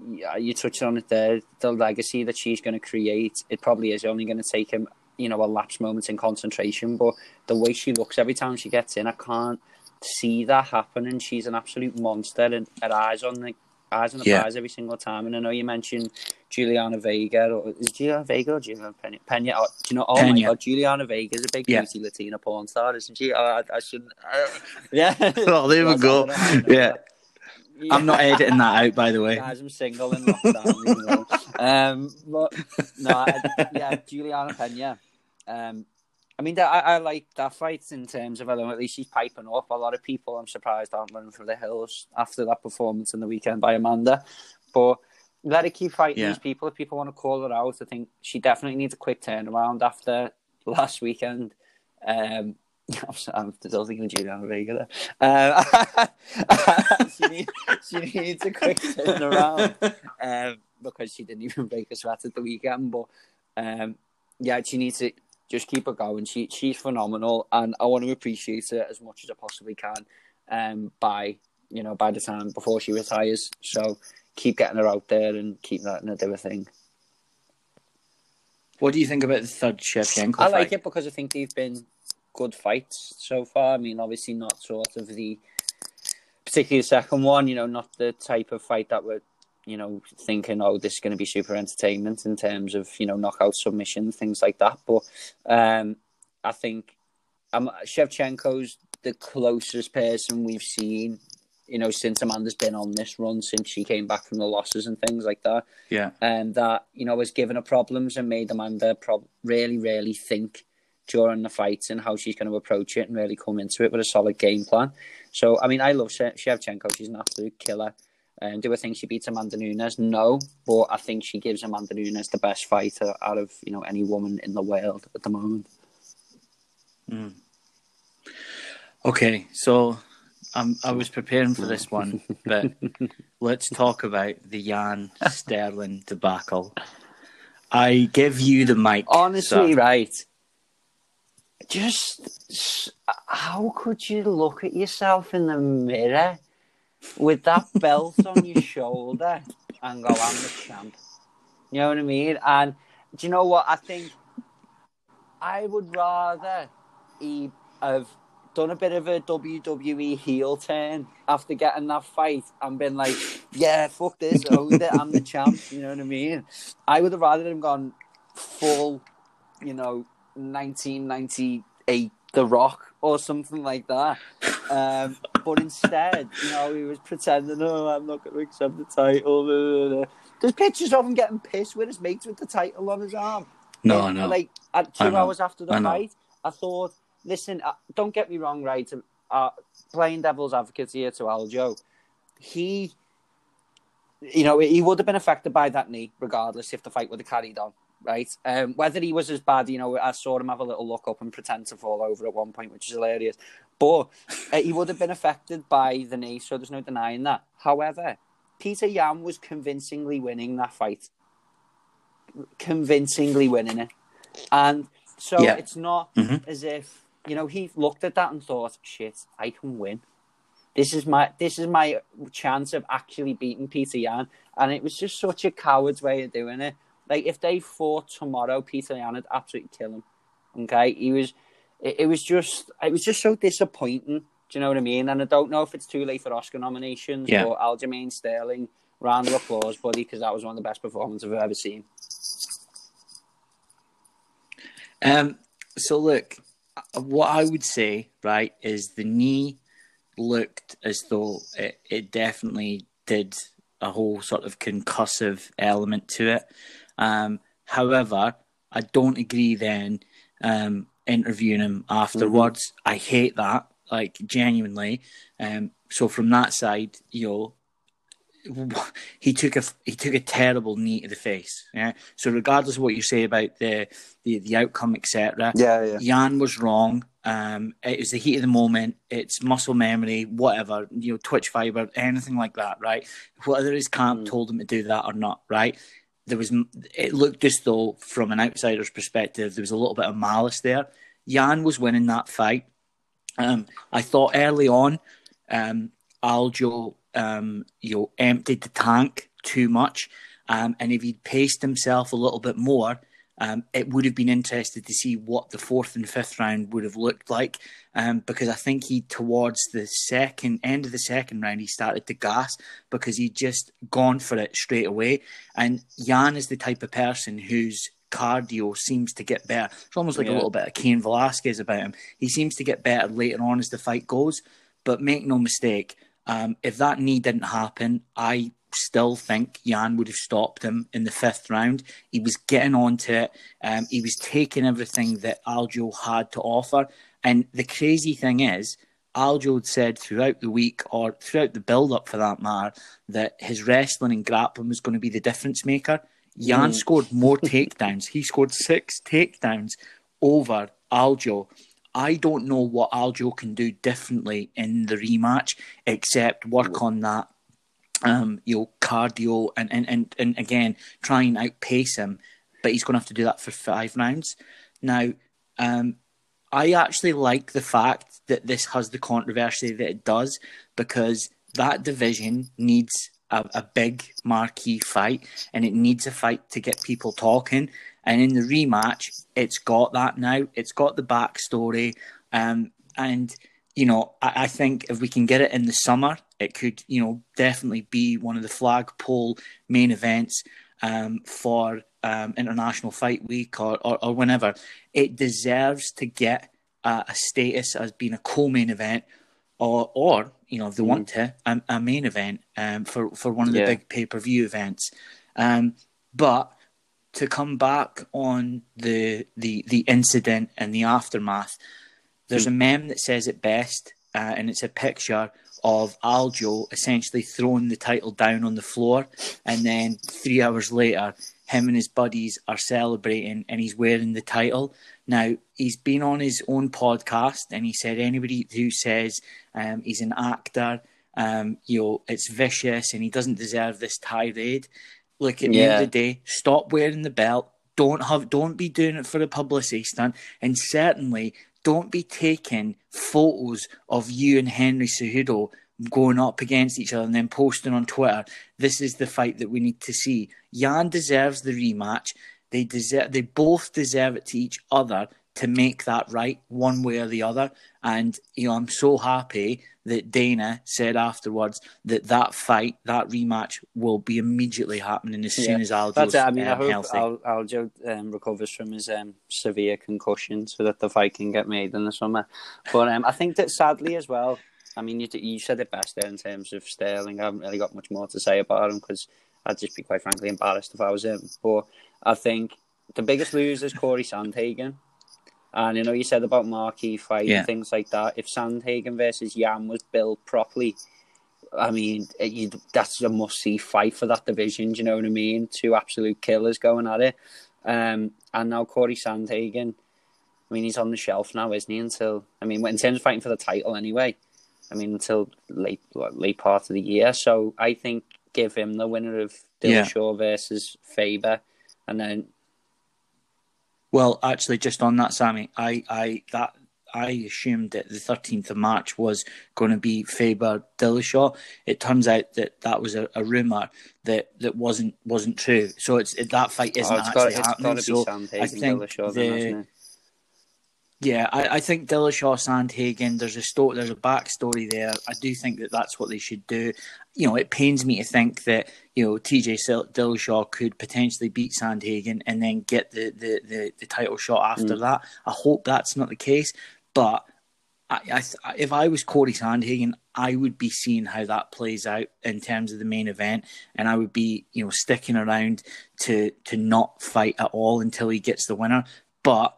Yeah, You touched on it there. The legacy that she's going to create, it probably is only going to take him, you know, a lapse moment in concentration. But the way she looks every time she gets in, I can't see that happening. She's an absolute monster, and her eyes on the eyes on the Yeah. prize every single time. And I know you mentioned Juliana Vega, or is Juliana Vega or Julianna Peña? Peña. Oh, do you know? Oh my god, Juliana Vega is a big Yeah. beauty Latina porn star, isn't she? Oh, I, I shouldn't. yeah. Oh, there we go. Yeah. don't know how I know Yeah. I'm not editing that out, by the way. Guys, I'm single in lockdown. um, but no, I, yeah, Julianna Peña. Um, I mean, I, I like that fight in terms of, I don't know, at least she's piping up. A lot of people, I'm surprised, aren't running for the hills after that performance in the weekend by Amanda. But let her keep fighting Yeah. these people. If people want to call her out, I think she definitely needs a quick turnaround after last weekend. Um, I'm, still thinking of Juliana Vega there. Um, she, need, she needs a quick turnaround um, because she didn't even break a sweat at the weekend. But um, yeah, she needs to just keep her going. She she's phenomenal, and I want to appreciate her as much as I possibly can. Um, by you know by the time before she retires, so keep getting her out there and keep letting her do her thing. What do you think about the third Shevchenko I like it because I think they've been good fights so far. I mean, obviously not sort of the particularly the second one. You know, not the type of fight that we're you know thinking, oh, this is going to be super entertainment in terms of you know knockout submission things like that. But um, I think um, Shevchenko's the closest person we've seen. You know, since Amanda's been on this run, since she came back from the losses and things like that Yeah. and that you know has given her problems and made Amanda prob- really, really think during the fight and how she's going to approach it and really come into it with a solid game plan. So, I mean, I love She- Shevchenko. She's an absolute killer. And do I think she beats Amanda Nunes? No, but I think she gives Amanda Nunes the best fighter out of you know any woman in the world at the moment. Okay, so um, I was preparing for this one, but let's talk about the Jan Sterling debacle. I give you the mic. Honestly, sir. right. Just how could you look at yourself in the mirror with that belt on your shoulder and go, I'm the champ? You know what I mean? And do you know what? I think I would rather he have done a bit of a WWE heel turn after getting that fight and been like, yeah, fuck this, owned it, I'm the champ. You know what I mean? I would have rather him gone full, you know, 1998 The Rock or something like that. Um, but instead, you know, he was pretending, oh, I'm not going to accept the title. There's pictures of him getting pissed with his mates with the title on his arm. No, And, no. Like at two know. hours after the I know. fight, I thought, listen, uh, don't get me wrong, right? Uh, playing devil's advocate here to Aljo, he, you know, he would have been affected by that knee regardless if the fight would have carried on, right? Um, whether he was as bad, you know, I saw him have a little look up and pretend to fall over at one point, which is hilarious. But uh, he would have been affected by the knee, so there's no denying that. However, Peter Yan was convincingly winning that fight, convincingly winning it, and so Yeah. it's not Mhm. as if you know he looked at that and thought, "Shit, I can win. This is my this is my chance of actually beating Peter Yan." And it was just such a coward's way of doing it. Like if they fought tomorrow, Peter Yan would absolutely kill him. Okay, he was. It, it was just. It was just so disappointing. Do you know what I mean? And I don't know if it's too late for Oscar nominations Yeah. or Aljamain Sterling. Round of applause, buddy, because that was one of the best performances I've ever seen. Um, so look, uh, what I would say, right, is the knee looked as though it, it definitely did a whole sort of concussive element to it. Um, however, I don't agree then um, interviewing him afterwards. I hate that, like genuinely. Um, so from that side, you know, he took a he took a terrible knee to the face. Yeah. So regardless of what you say about the the, the outcome, etc., Yeah, yeah. Jan was wrong. Um, it was the heat of the moment. It's muscle memory, whatever you know, twitch fiber, anything like that, right? Whether his camp told him to do that or not, right? There was. It looked as though, from an outsider's perspective, there was a little bit of malice there. Jan was winning that fight. Um, I thought early on, um, Aljo, um, you know, emptied the tank too much, um, and if he'd paced himself a little bit more, um, it would have been interested to see what the fourth and fifth round would have looked like. Um, because I think he, towards the second end of the second round, he started to gas because he'd just gone for it straight away. And Jan is the type of person whose cardio seems to get better. It's almost like a little bit of Cain Velasquez about him. He seems to get better later on as the fight goes. But make no mistake, um, if that knee didn't happen, I still think Jan would have stopped him in the fifth round. He was getting onto it. Um, he was taking everything that Aljo had to offer. And the crazy thing is, Aljo had said throughout the week, or throughout the build up for that matter, that his wrestling and grappling was going to be the difference maker. Jan scored more takedowns. He scored six takedowns over Aljo. I don't know what Aljo can do differently in the rematch except work on that um, you know, cardio and, and, and, and again try and outpace him, but he's going to have to do that for five rounds. Now, um, I actually like the fact that this has the controversy that it does because that division needs a, a big marquee fight and it needs a fight to get people talking. And in the rematch, it's got that now. It's got the backstory. Um, and, you know, I, I think if we can get it in the summer, it could, you know, definitely be one of the flagpole main events um, for um, International Fight Week or, or, or whenever. It deserves to get uh, a status as being a co-main event, or or you know if they want to a, a main event um, for for one of the Yeah. big pay per view events. Um, but to come back on the the the incident and the aftermath, there's a meme that says it best, uh, and it's a picture of Aljo essentially throwing the title down on the floor, and then three hours later, him and his buddies are celebrating, and he's wearing the title. Now he's been on his own podcast, and he said anybody who says um, he's an actor, um, you know, it's vicious, and he doesn't deserve this tirade. Look, at the end of the day, stop wearing the belt. Don't have, don't be doing it for a publicity stunt, and certainly don't be taking photos of you and Henry Cejudo going up against each other and then posting on Twitter. This is the fight that we need to see. Jan deserves the rematch. They deserve. They both deserve it to each other to make that right one way or the other. And you know, I'm so happy that Dana said afterwards that that fight, that rematch, will be immediately happening as soon as Aljo's That's it. I mean, I um, hope healthy. Al- Aljo um, recovers from his um, severe concussion so that the fight can get made in the summer. But um, I think that sadly as well, I mean, you, you said it best there in terms of Sterling. I haven't really got much more to say about him because I'd just be quite frankly embarrassed if I was him. But I think the biggest loser is Corey Sandhagen. And you know, you said about marquee fight Yeah. and things like that. If Sandhagen versus Yan was built properly, I mean, it, you, that's a must see fight for that division. Do you know what I mean? Two absolute killers going at it. Um, and now Corey Sandhagen, I mean, he's on the shelf now, isn't he? Until, I mean, in terms of fighting for the title anyway, I mean, until late late part of the year. So I think give him the winner of Yeah. Dillashaw versus Faber, and then Well, actually, just on that, Sammy, I, I that I assumed that the thirteenth of March was going to be Faber Dillashaw. It turns out that that was a, a rumor that, that wasn't wasn't true. So it's it, that fight isn't oh, got actually happening. got to be so I think Dillashaw, the- then? Yeah, I, I think Dillashaw Sandhagen. There's a sto- there's a backstory there. I do think that that's what they should do. You know, it pains me to think that you know TJ Dillashaw could potentially beat Sandhagen and then get the the, the, the title shot after Mm. that. I hope that's not the case. But I, I, if I was Corey Sandhagen, I would be seeing how that plays out in terms of the main event, and I would be you know sticking around to to not fight at all until he gets the winner. But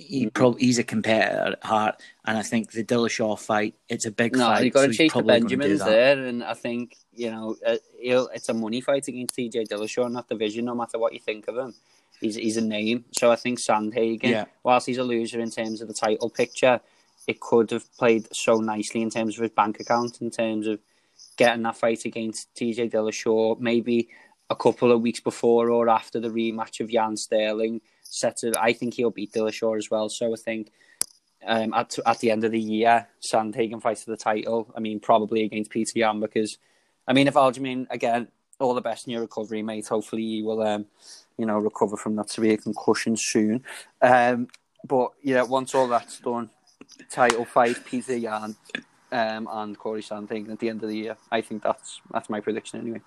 he probably he's a competitor at heart, and I think the Dillashaw fight it's a big No, fight. you've got to he's chase the probably gonna do Benjamins there, and I think you know uh, he'll, it's a money fight against TJ Dillashaw in that division. No matter what you think of him, he's he's a name. So I think Sandhagen, Yeah. whilst he's a loser in terms of the title picture, it could have played so nicely in terms of his bank account, in terms of getting that fight against TJ Dillashaw, maybe a couple of weeks before or after the rematch of Jan Sterling. Set it, I think he'll beat Dillashaw as well. So I think um, at at the end of the year, Sandhagen fights for the title. I mean, probably against Peter Yan because, I mean, if Aljamain again, all the best in your recovery, mate. Hopefully you will, um, you know, recover from that severe concussion soon. Um, but yeah, once all that's done, title fight Peter Yan um, and Corey Sandhagen at the end of the year. I think that's that's my prediction anyway.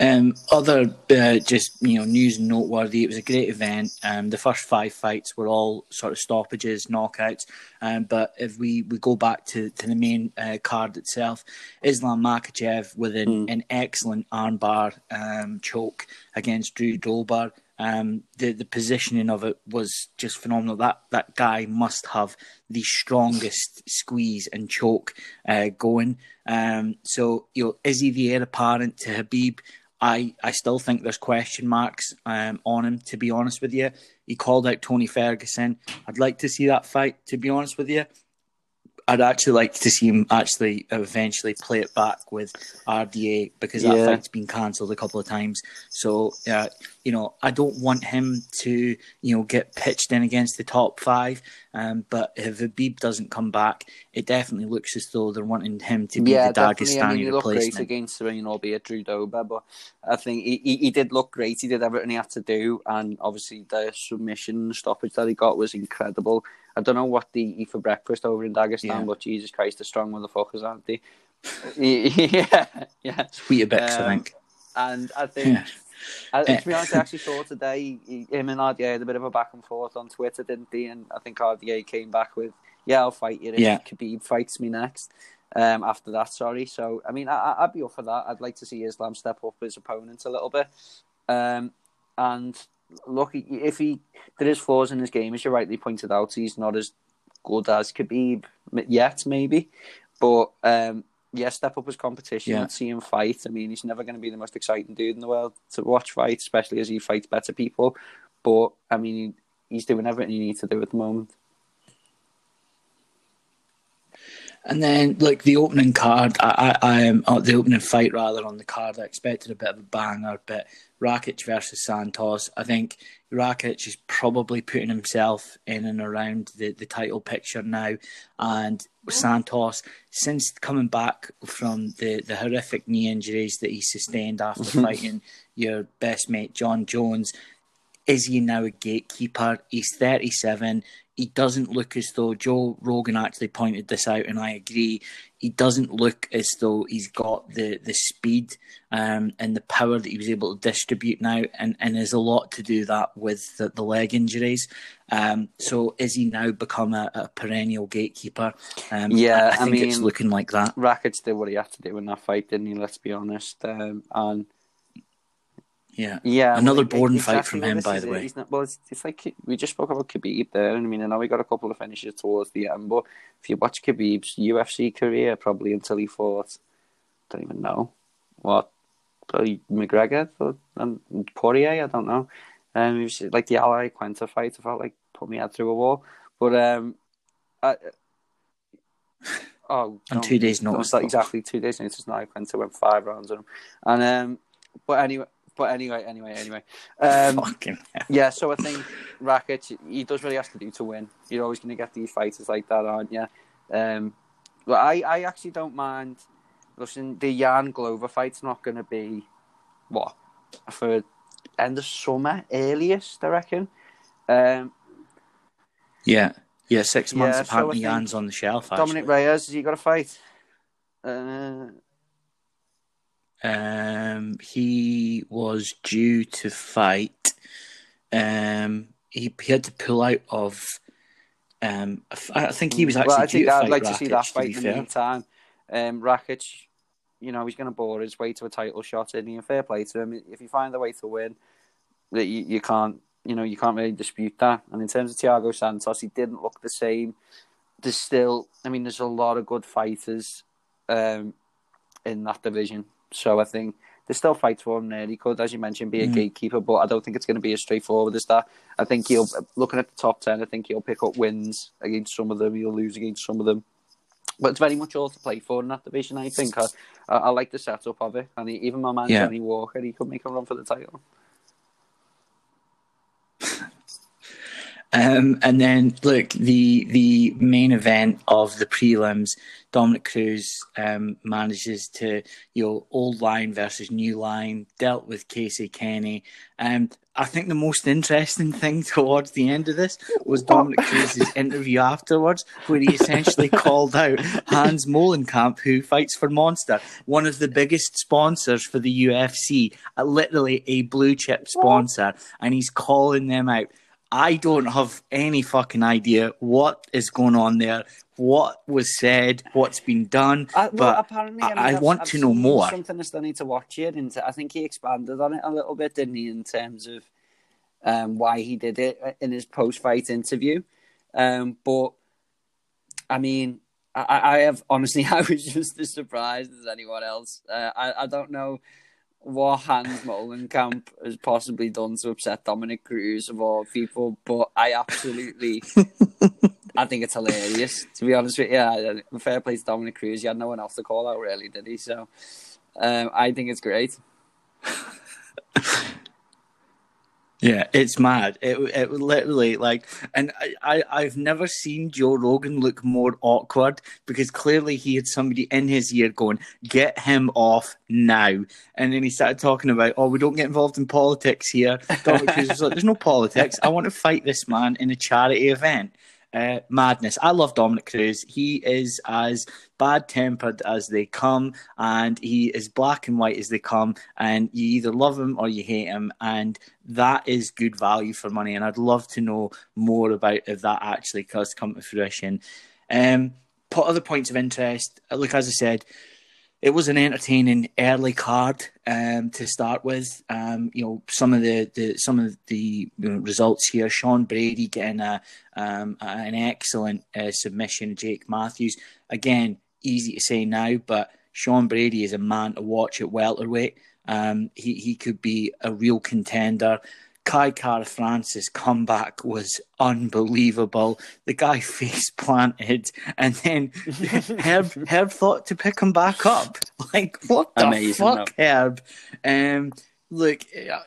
Um, other uh, just you know news noteworthy. It was a great event. Um, the first five fights were all sort of stoppages, knockouts. Um, but if we, we go back to, to the main uh, card itself, Islam Makhachev with an, Mm. an excellent armbar um, choke against Drew Dober. Um, the the positioning of it was just phenomenal. That that guy must have the strongest squeeze and choke uh, going. Um, so you know, is he the heir apparent to Khabib? I, I still think there's question marks um, on him. To be honest with you, he called out Tony Ferguson. I'd like to see that fight. To be honest with you, I'd actually like to see him actually eventually play it back with RDA because that Yeah. fight's been cancelled a couple of times. So, uh, you know, I don't want him to, you know, get pitched in against the top five. Um, but if Khabib doesn't come back, it definitely looks as though they're wanting him to be the definitely. I mean, he looked great replacement. against Serene, albeit Drew Dober, but I think he, he, he did look great. He did everything he had to do, and obviously the submission stoppage that he got was incredible. I don't know what they eat for breakfast over in Dagestan, Yeah. but Jesus Christ, the strong motherfuckers, aren't they? yeah, yeah. Sweet a bit, I Um, think. And I think, Yeah. I, to be honest, I actually saw today him and RDA had a bit of a back and forth on Twitter, didn't they? And I think RDA came back with, "Yeah, I'll fight you if Yeah. Khabib fights me next." Um, after that, sorry. So I mean, I, I- I'd be up for that. I'd like to see Islam step up his opponent a little bit. Um, and look, if he there is flaws in his game, as you rightly pointed out, he's not as good as Khabib yet, maybe. But um, yeah, step up his competition Yeah. see him fight. I mean, he's never going to be the most exciting dude in the world to watch fight, especially as he fights better people. But I mean, he's doing everything he needs to do at the moment. And then, like the opening card, I, I, I am uh, the opening fight rather on the card. I expected a bit of a banger, but Rakic versus Santos. I think Rakic is probably putting himself in and around the, the title picture now, and Santos, since coming back from the, the horrific knee injuries that he sustained after mm-hmm. fighting your best mate Jon Jones, is he now a gatekeeper? He's 37. He doesn't look as though Joe Rogan actually pointed this out, and I agree. He doesn't look as though he's got the the speed um, and the power that he was able to distribute now, and and there's a lot to do that with the, the leg injuries. Um, so is he now become a, a perennial gatekeeper? Um, Yeah, I, I think it's mean- looking like that. Rakic did what he had to do in that fight, didn't he? Let's be honest. Um, and Yeah, yeah, Another well, boring exactly fight from him, by the it. way. Not, well, it's, it's like we just spoke about Khabib there, and I mean, I know he got a couple of finishes towards the end, but if you watch Khabib's UFC career, probably until he fought, I don't even know what, probably McGregor or, and Poirier, I don't know. Um, it was like the Al Iaquinta fight. I felt like put me head through a wall, but um, I, oh, And two days notice. exactly two days notice. Now Quenta went five rounds on him, and um, but anyway, but anyway, anyway, anyway, um, Fucking hell. yeah. So I think Rakic, he does what he has to do to win. You're always going to get these fighters like that, aren't you? Um, but I, I actually don't mind. Listen, the Jan Glover fight's not going to be what for end of summer earliest, I reckon. Um, Yeah, yeah. Six months Yeah, so apparently, think Jan's on the shelf. Dominick actually. Reyes, has he got a fight? Uh, Um, he was due to fight. Um, he, he had to pull out of. Um, I think he was actually well, I think I'd like Rakic, to see that fight in the meantime. Um, Rakic, you know, he's going to bore his way to a title shot, and in fair play to him. If you find a way to win, that you, you can't, you know, you can't really dispute that. And in terms of Thiago Santos, he didn't look the same. There's still, I mean, there's a lot of good fighters um, in that division. So I think there's still fights for him there. He could, as you mentioned, be a Mm. gatekeeper, but I don't think it's going to be as straightforward as that. I think he'll, looking at the top 10, I think he'll pick up wins against some of them. He'll lose against some of them. But it's very much all to play for in that division, I think. I, I, I like the setup of it. And he, even my man, Yeah. Johnny Walker, he could make a run for the title. Um, and then look the the main event of the prelims. Dominick Cruz um, manages to you know old line versus new line dealt with Casey Kenny. Um, I think the most interesting thing towards the end of this was Dominick Cruz's interview afterwards, where he essentially called out Hans Molenkamp, who fights for Monster, one of the biggest sponsors for the UFC, literally a blue chip sponsor, and he's calling them out. I don't have any fucking idea what is going on there, what was said, what's been done. I, well, but apparently, I- mean, I I've- want I've to know more. Something I still need to watch it, and I think he expanded on it a little bit, didn't he, in terms of um, why he did it in his post-fight interview. Um, but I mean, I, I have honestly, I was just as surprised as anyone else. Uh, I, I don't know what Hans Molenkamp has possibly done to upset Dominick Cruz of all people, but I absolutely, I think it's hilarious. To be honest with you, yeah, fair play to Dominick Cruz. He had no one else to call out, really, did he? So, um, I think it's great. Yeah, it's mad. It it literally like, and I, I I've never seen Joe Rogan look more awkward because clearly he had somebody in his ear going, "Get him off now," and then he started talking about, "Oh, we don't get involved in politics here." Dominick Cruz was like, "There's no politics. I want to fight this man in a charity event." Uh, madness. I love Dominick Cruz. He is as bad tempered as they come, and he is black and white as they come. And you either love him or you hate him, and that is good value for money. And I'd love to know more about if that actually does come to fruition. Um, put other points of interest. Look, as I said, it was an entertaining early card um, to start with. Um, you know, some of the, the some of the you know, results here. Sean Brady getting a um, an excellent uh, submission. Jake Matthews again, easy to say now, but Sean Brady is a man to watch at welterweight. Um, he he could be a real contender. Kai Kara-France's comeback was unbelievable. The guy face planted, and then Herb Herb thought to pick him back up. Like what the Amazing, fuck, Herb? Um, look, uh,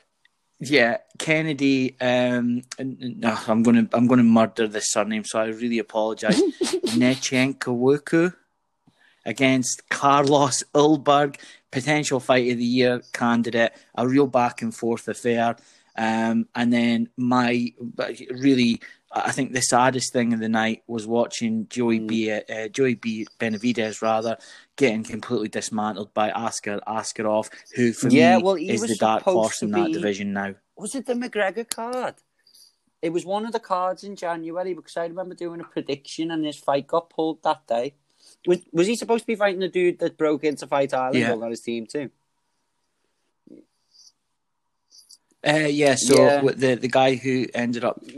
yeah, Kennedy. Um, no, I'm gonna I'm gonna murder this surname, so I really apologize. Nechenkowoku against Carlos Ulberg, potential fight of the year candidate. A real back and forth affair. Um, and then my really, I think the saddest thing of the night was watching Joey Mm. B. Uh, Joey B. Benavidez rather getting completely dismantled by Askar Askarov, who for Yeah, me well, is the dark horse in that be- division now. Was it the McGregor card? It was one of the cards in January because I remember doing a prediction and his fight got pulled that day. Was, was he supposed to be fighting the dude that broke into Fight Island Yeah. on his team too? Uh, yeah, so Yeah. the the guy who ended up um,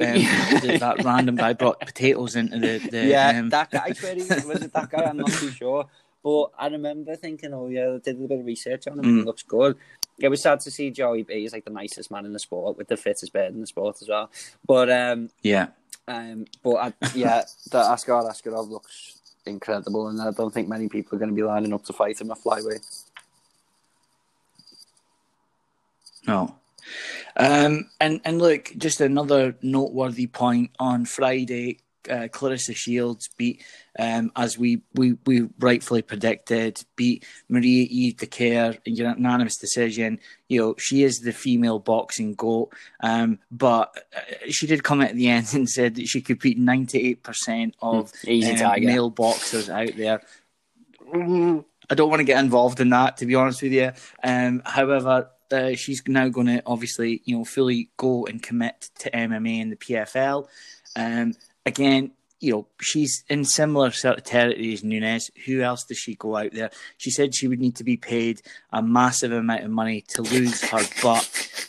the, that random guy brought potatoes into the, the yeah, um, that guy. I swear he was, was it that guy? I'm not too sure. But I remember thinking, oh yeah, I did a bit of research on him. and He Mm. looks good. It was sad to see Joey B. He's like the nicest man in the sport with the fittest beard in the sport as well. But um, yeah. um, but I, yeah, the Askar Askarov looks incredible, and I don't think many people are going to be lining up to fight him at flyweight. No. Um, and and look, just another noteworthy point on Friday. Uh, Claressa Shields beat, um, as we, we, we rightfully predicted, beat Maria Eve Dicaire in unanimous decision. You know, she is the female boxing goat, um, but uh, she did come at the end and said that she could beat 98% of um, male boxers out there. I don't want to get involved in that, to be honest with you. Um, however, uh, she's now going to obviously, you know, fully go and commit to MMA and the PFL. Um, again, you know, she's in similar sort of territory as Nunes. Who else does she go out there? She said she would need to be paid a massive amount of money to lose her butt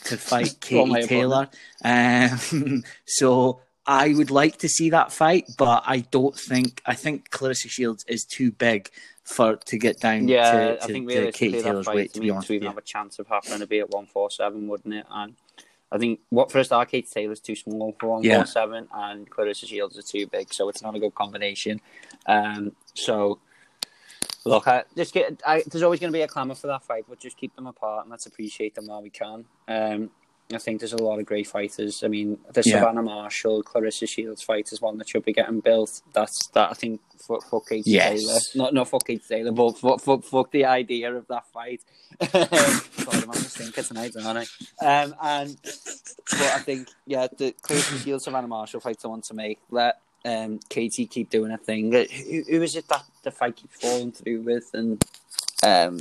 to fight Katie Taylor. Um, so I would like to see that fight, but I don't think I think Claressa Shields is too big for to get down Yeah, to, to, I think to realistically Katie that Taylor's fight weight. to, To be me, honest, to even you. have a chance of happening to be at one four seven, wouldn't it? And I think what for a start, Kate Taylor's too small for one four seven, Yeah. and Claressa Shields are too big, so it's not a good combination. Um, so look, I, just get. I, there's always going to be a clamour for that fight, but just keep them apart and let's appreciate them while we can. Um, I think there's a lot of great fighters. I mean, the Yeah. Savannah Marshall, Claressa Shields fight is one that should be getting built. That's that. I think for, for Kate Yes. Taylor, not not for Kate Taylor, but for, for, fuck the idea of that fight. God, I'm on the stinker tonight, aren't I? Um, and but I think yeah, the Claressa Shields Savannah Marshall fight I want to make. Let um, Katie keep doing a thing. Who, who is it that the fight keeps falling through with? And um,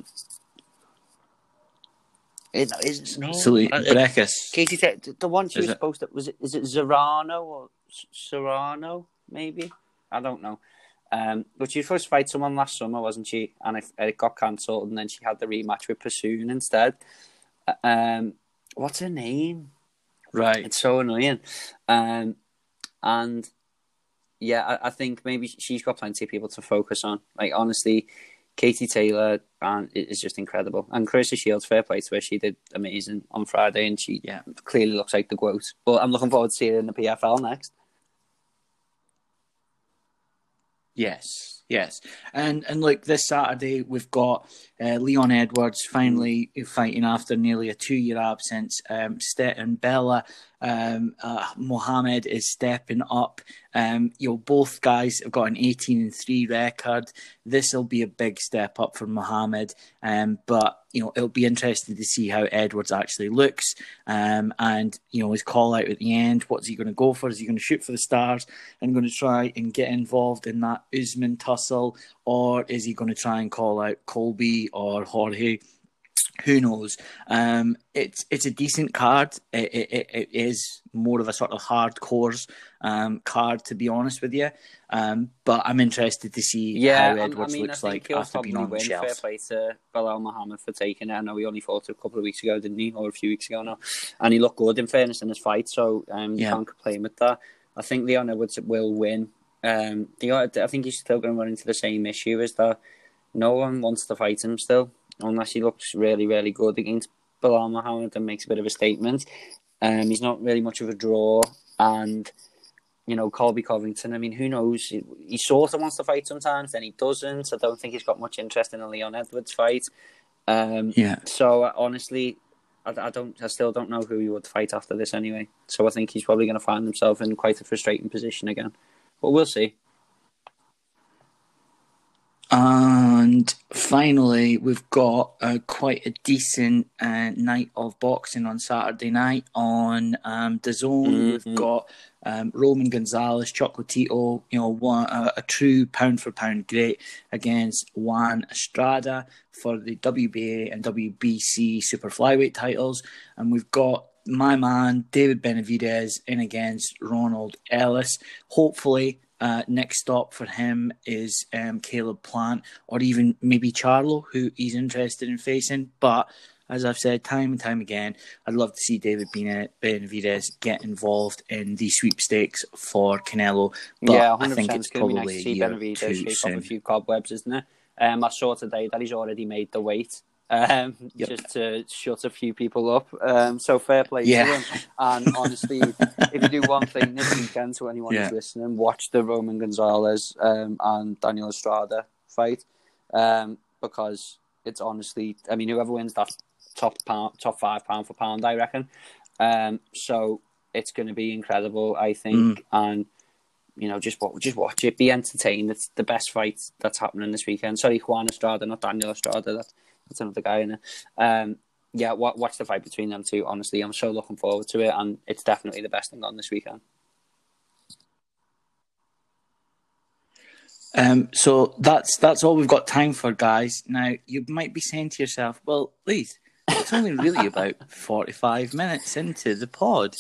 it, is no, Absolutely, uh, Breckus. Katie, Ta- the one she Is was it? supposed to was it is it Zerano or S- Serrano maybe I don't know. Um, but she was supposed to fight someone last summer, wasn't she? And it, it got cancelled, and then she had the rematch with Persoon instead. Uh, Um, what's her name? Right. It's so annoying. Um, and yeah, I, I think maybe she's got plenty of people to focus on. Like honestly, Katie Taylor and it is just incredible. And Claressa Shields, fair play to her, she did amazing on Friday, and she Yeah. clearly looks like the quote. But I'm looking forward to seeing her in the PFL next. Yes, yes, and and look, this Saturday we've got uh, Leon Edwards finally fighting after nearly a two-year absence. Um, Stet and Bella, um, uh, Muhammad is stepping up. Um, you know, both guys have got an eighteen and three record. This will be a big step up for Muhammad, um, but you know it'll be interesting to see how Edwards actually looks, um, and you know his call out at the end. What's he going to go for? Is he going to shoot for the stars and going to try and get involved in that Usman tussle, or is he going to try and call out Colby or Jorge? Who knows? Um, it's it's a decent card. It, it, it is more of a sort of hardcore um, card, to be honest with you. Um, but I'm interested to see Yeah, how Edwards I mean, looks like after being on the win. Fair play to Belal Muhammad for taking it. I know he only fought a couple of weeks ago, didn't he, or a few weeks ago now, and he looked good in fairness in his fight. So um, you Yeah. can't complain with that. I think Leon Edwards will win. Um, the I think he's still going to run into the same issue is that no one wants to fight him still, unless he looks really, really good against Belal Muhammad and makes a bit of a statement. Um, he's not really much of a draw, and you know Colby Covington. I mean, who knows? He, he sort of wants to fight sometimes, then he doesn't. I don't think he's got much interest in a Leon Edwards fight. Um, Yeah. so uh, honestly, I, I don't. I still don't know who he would fight after this anyway. So I think he's probably going to find himself in quite a frustrating position again. But we'll see. And finally, we've got uh, quite a decent uh, night of boxing on Saturday night on um, the Zone. Mm-hmm. We've got um, Roman Gonzalez, Chocolatito, you know, one, a, a true pound for pound great against Juan Estrada for the WBA and WBC super flyweight titles. And we've got my man David Benavidez in against Ronald Ellis. Hopefully, uh, next stop for him is um, Caleb Plant or even maybe Charlo, who he's interested in facing. But as I've said time and time again, I'd love to see David Benavidez get involved in the sweepstakes for Canelo. But yeah, 100%. I think it's, it's probably nice to see Benavidez shake soon. off a few cobwebs, isn't it? Um, I saw today that he's already made the weight um, yep. just to shut a few people up. Um, so fair play yeah. to him. And honestly, if you do one thing this weekend to anyone yeah. who's listening, watch the Roman Gonzalez um, and Daniel Estrada fight um, because it's honestly, I mean, whoever wins that top pound, top five pound for pound, I reckon. Um, so it's going to be incredible, I think, mm. and you know, just watch, just watch it, be entertained. It's the best fight that's happening this weekend. Sorry, Juan Estrada, not Daniel Estrada. That, that's another guy in it. Um, yeah, watch the fight between them two. Honestly, I'm so looking forward to it, and it's definitely the best thing on this weekend. Um, so that's that's all we've got time for, guys. Now you might be saying to yourself, "Well, Leith, it's only really about forty-five minutes into the pod.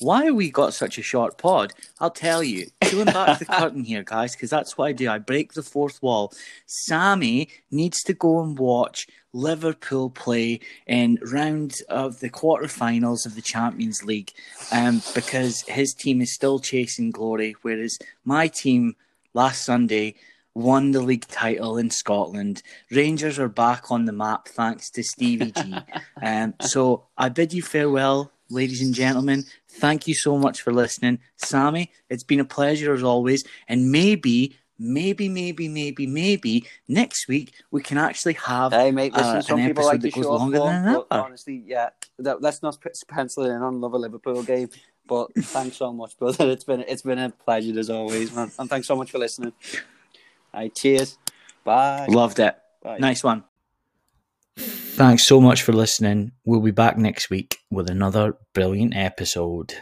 Why we got such a short pod? I'll tell you. Pulling back the curtain here, guys, because that's what I do. I break the fourth wall. Sammy needs to go and watch Liverpool play in round of the quarterfinals of the Champions League, um, because his team is still chasing glory, whereas my team last Sunday won the league title in Scotland. Rangers are back on the map thanks to Stevie G. um, so I bid you farewell, ladies and gentlemen. Thank you so much for listening. Sammy, it's been a pleasure as always. And maybe, maybe, maybe, maybe, maybe next week we can actually have hey, mate, listen, uh, some an people episode like that goes longer than an hour. Honestly, yeah, that, let's not pencil in on love a Liverpool game. But thanks so much, brother. It's been it's been a pleasure as always, man. And thanks so much for listening. All right, cheers. Bye. Loved it. Bye. Nice one. Thanks so much for listening. We'll be back next week with another brilliant episode.